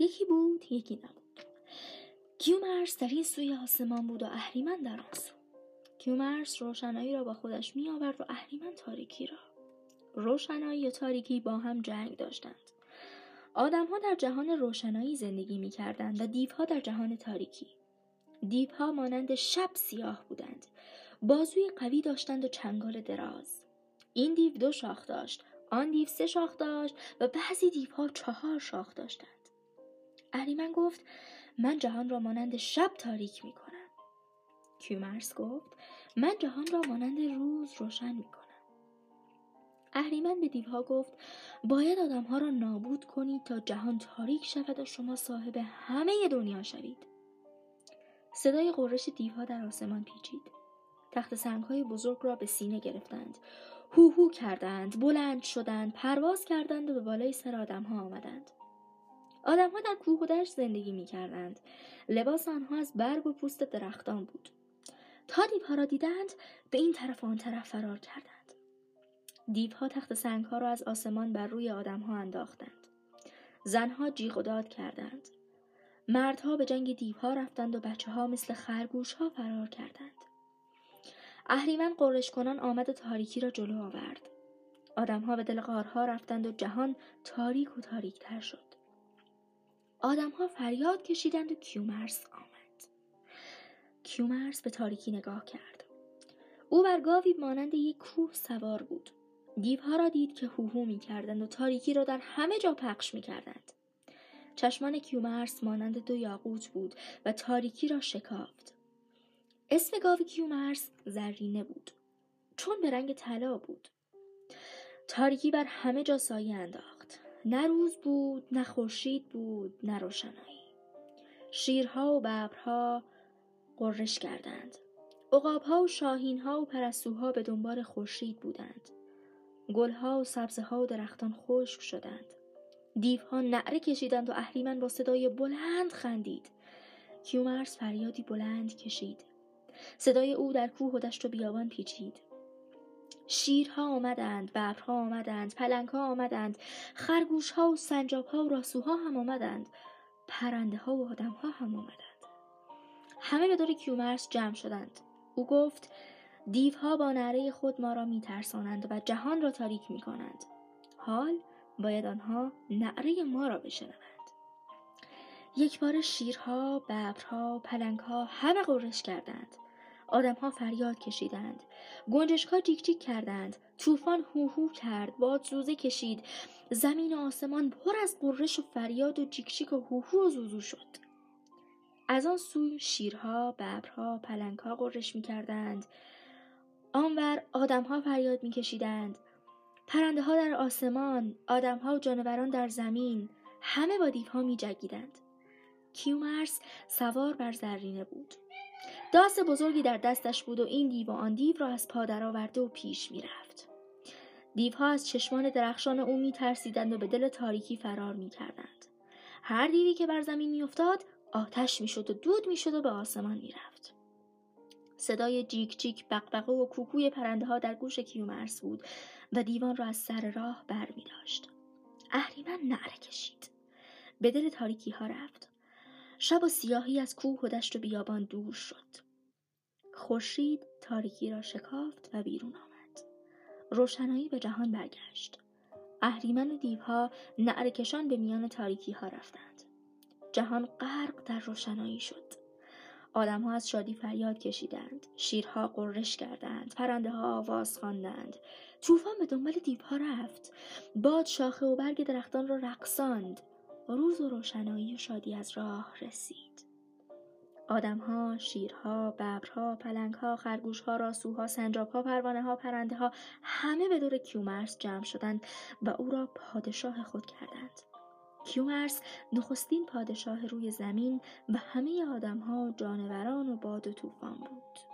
یکی بود یکی نبود. کیومرس در این سوی آسمان بود و اهریمن در آن سو. کیومرس روشنایی را با خودش می آورد و اهریمن تاریکی را. روشنایی و تاریکی با هم جنگ داشتند. آدمها در جهان روشنایی زندگی می کردند و دیوها در جهان تاریکی. دیوها مانند شب سیاه بودند. بازوی قوی داشتند و چنگال دراز. این دیو دو شاخ داشت آن دیو سه شاخ داشت و بعضی دیوها چهار شاخ داشتند. اهریمن گفت من جهان را مانند شب تاریک می کنم کیومرس گفت من جهان را مانند روز روشن می کنم اهریمن به دیوها گفت باید آدمها را نابود کنید تا جهان تاریک شود و شما صاحب همه دنیا شوید. صدای قررش دیوها در آسمان پیچید. تخت سنگهای بزرگ را به سینه گرفتند. هو کردند بلند شدند پرواز کردند و به بالای سر آدمها آمدند. آدمها در کوه و دشت زندگی می کردند. لباس آنها از برگ و پوست درختان بود. تا دیوها را دیدند به این طرف و آن طرف فرار کردند. دیوها تخت سنگها را از آسمان بر روی آدمها انداختند. زنها جیغ و داد کردند. مردها به جنگ دیوها رفتند و بچه ها مثل خرگوش ها فرار کردند. اهریمن قرش کنان آمد و تاریکی را جلو آورد. آدمها به دل غارها رفتند و جهان تاریک و تاریکتر شد. آدمها فریاد کشیدند و کیومرس آمد. کیومرس به تاریکی نگاه کرد. او بر گاوی مانند یک کوه سوار بود. دیوها را دید که هوهو می کردند و تاریکی را در همه جا پخش می کردند. چشمان کیومرس مانند دو یاقوت بود و تاریکی را شکافت. اسم گاو کیومرس زرینه بود. چون به رنگ طلا بود. تاریکی بر همه جا سایه انداخت. نه روز بود نه خورشید بود نه روشنایی. شیرها و ببرها قررش کردند. عقابها و شاهینها و پرستوها به دنبال خورشید بودند. گلها و سبزها و درختان خشک شدند. دیوها نعره کشیدند و اهریمن با صدای بلند خندید. کیومرس فریادی بلند کشید. صدای او در کوه و دشت و بیابان پیچید. شیرها آمدند ببرها آمدند پلنگها آمدند خرگوشها و سنجابها و راسوها هم آمدند پرنده ها و آدمها هم آمدند. همه به دور کیومرس جمع شدند. او گفت دیوها با نعره خود ما را میترسانند و جهان را تاریک می کنند حال باید آنها نعره ما را بشنوند. یک بار شیرها، ببرها، پلنگها همه قرش کردند. آدمها فریاد کشیدند. گنجشکها جیک جیک کردند. طوفان هوهو کرد. باد زوزه کشید. زمین و آسمان پر از قررش و فریاد و جیک جیک و هوهو و زوزو شد. از آن سو شیرها ببرها پلنگها قررش می‌کردند. آنور آدمها فریاد میکشیدند. پرنده ها در آسمان آدمها و جانوران در زمین همه با دیوها میجگیدند کیومرس سوار بر زرینه بود. داس بزرگی در دستش بود و این دیو و آن دیو را از پادر آورده و پیش می‌رفت دیوها از چشمان درخشان او میترسیدند و به دل تاریکی فرار می‌کردند هر دیوی که بر زمین میافتاد آتش می‌شد و دود می‌شد و به آسمان می‌رفت صدای جیک جیک بقبقه و کوکوی پرنده ها در گوش کیومرس بود و دیوان را از سر راه بر می داشت. اهریمن نعره کشید. به دل تاریکی ها رفت. شب و سیاهی از کوه و دشت و بیابان دور شد. خورشید تاریکی را شکافت و بیرون آمد. روشنایی به جهان برگشت. اهریمن و دیوها نعرکشان به میان تاریکی ها رفتند. جهان غرق در روشنایی شد. آدمها از شادی فریاد کشیدند. شیرها قررش کردند. پرنده ها آواز خواندند. طوفان به دنبال دیوها رفت. باد شاخه و برگ درختان را رقصاند. روز و روشنایی و شادی از راه رسید آدمها، شیرها، ببرها، پلنگها، خرگوشها، راسوها، سنجابها، پروانه ها، پرنده ها همه به دور کیومرس جمع شدند و او را پادشاه خود کردند. کیومرس نخستین پادشاه روی زمین و همه آدمها، جانوران و باد و طوفان بود.